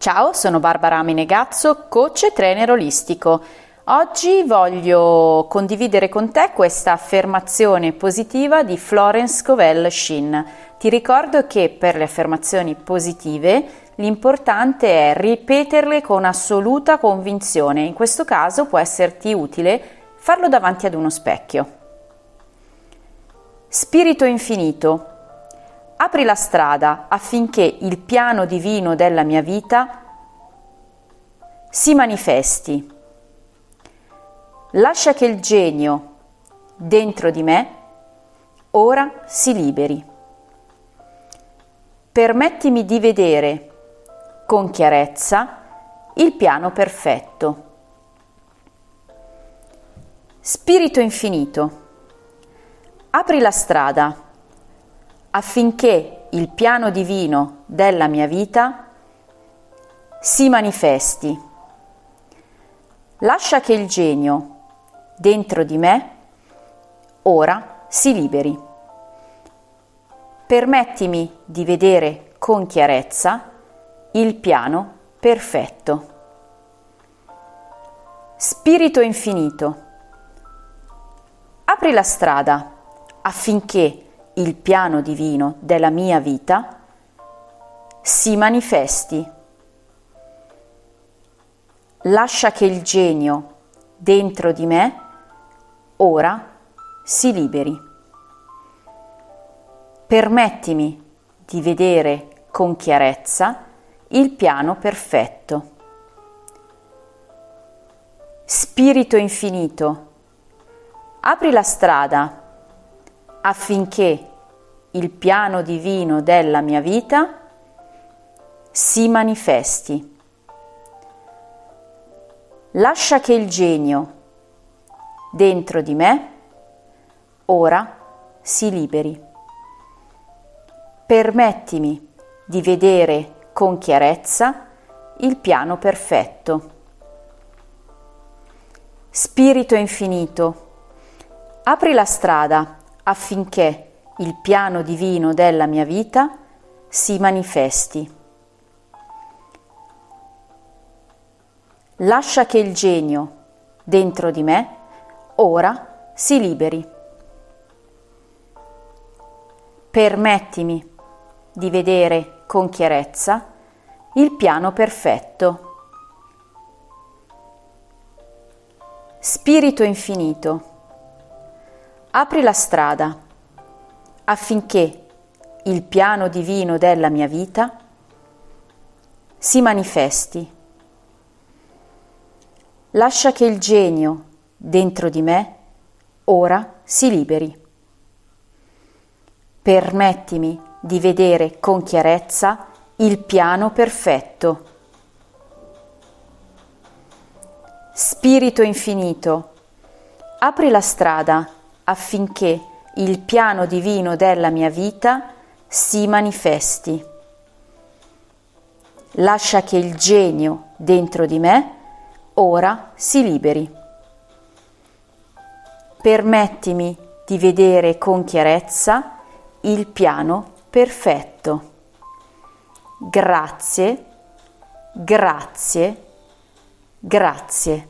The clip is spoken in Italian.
Ciao, sono Barbara Amenegazzo, coach e trainer olistico. Oggi voglio condividere con te questa affermazione positiva di Florence Covell Shin. Ti ricordo che per le affermazioni positive l'importante è ripeterle con assoluta convinzione. In questo caso può esserti utile farlo davanti ad uno specchio. Spirito infinito, apri la strada affinché il piano divino della mia vita si manifesti. Lascia che il genio dentro di me ora si liberi. Permettimi di vedere con chiarezza il piano perfetto. Spirito infinito, apri la strada affinché il piano divino della mia vita si manifesti. Lascia che il genio dentro di me ora si liberi. Permettimi di vedere con chiarezza il piano perfetto. Spirito infinito, apri la strada affinché il piano divino della mia vita si manifesti. Lascia che il genio dentro di me ora si liberi. Permettimi di vedere con chiarezza il piano perfetto. Spirito infinito, apri la strada affinché il piano divino della mia vita si manifesti. Lascia che il genio dentro di me ora si liberi. Permettimi di vedere con chiarezza il piano perfetto. Spirito infinito, apri la strada affinché il piano divino della mia vita si manifesti. Lascia che il genio dentro di me ora si liberi. Permettimi di vedere con chiarezza il piano perfetto. Spirito infinito, apri la strada affinché il piano divino della mia vita si manifesti. Lascia che il genio dentro di me ora si liberi. Permettimi di vedere con chiarezza il piano perfetto. Spirito infinito, apri la strada affinché il piano divino della mia vita si manifesti. Lascia che il genio dentro di me ora si liberi. Permettimi di vedere con chiarezza il piano perfetto. Grazie, grazie, grazie.